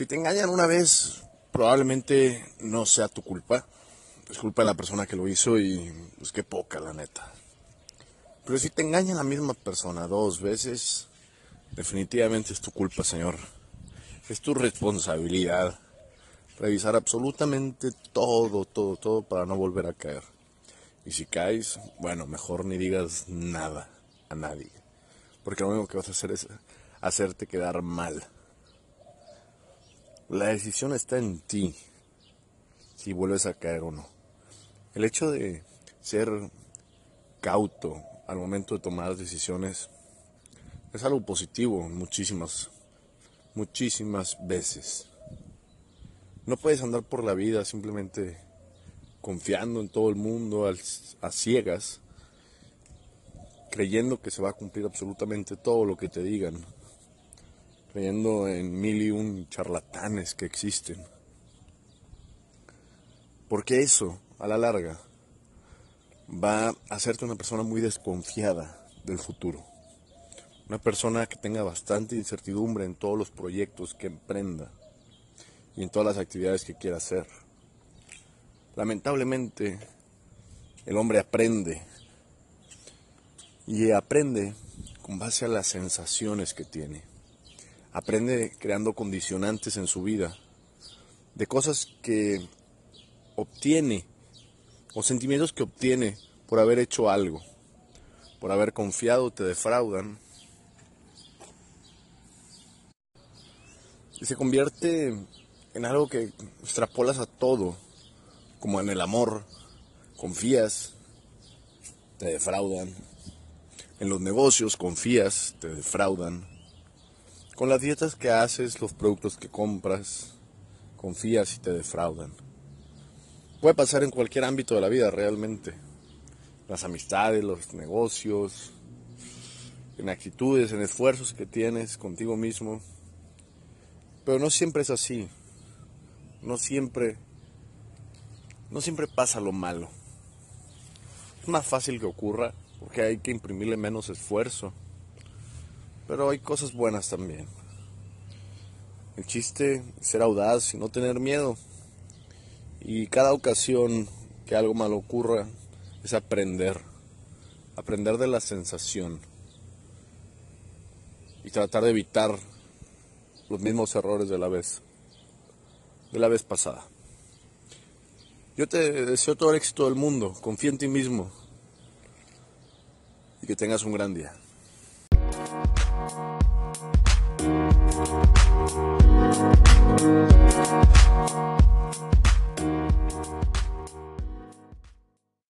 Si te engañan una vez, probablemente no sea tu culpa. Es culpa de la persona que lo hizo y pues qué poca, la neta. Pero si te engaña la misma persona dos veces, definitivamente es tu culpa, señor. Es tu responsabilidad revisar absolutamente todo, todo, todo para no volver a caer. Y si caes, bueno, mejor ni digas nada a nadie. Porque lo único que vas a hacer es hacerte quedar mal. La decisión está en ti, si vuelves a caer o no. El hecho de ser cauto al momento de tomar decisiones es algo positivo muchísimas, muchísimas veces. No puedes andar por la vida simplemente confiando en todo el mundo a ciegas, creyendo que se va a cumplir absolutamente todo lo que te digan, creyendo en mil y un charlatanes que existen. Porque eso, a la larga, va a hacerte una persona muy desconfiada del futuro. Una persona que tenga bastante incertidumbre en todos los proyectos que emprenda y en todas las actividades que quiera hacer. Lamentablemente, el hombre aprende y aprende con base a las sensaciones que tiene. Aprende creando condicionantes en su vida de cosas que obtiene o sentimientos que obtiene por haber hecho algo, por haber confiado, te defraudan. Y se convierte en algo que extrapolas a todo, como en el amor, confías, te defraudan. En los negocios confías, te defraudan. Con las dietas que haces, los productos que compras, confías y te defraudan. Puede pasar en cualquier ámbito de la vida realmente. Las amistades, los negocios, en actitudes, en esfuerzos que tienes contigo mismo. Pero no siempre es así no siempre, no siempre pasa lo malo. Es más fácil que ocurra porque hay que imprimirle menos esfuerzo. Pero hay cosas buenas también. El chiste es ser audaz y no tener miedo. Y cada ocasión que algo malo ocurra es aprender. Aprender de la sensación. Y tratar de evitar los mismos errores de la vez de la vez pasada. Yo te deseo todo el éxito del mundo, confía en ti mismo y que tengas un gran día.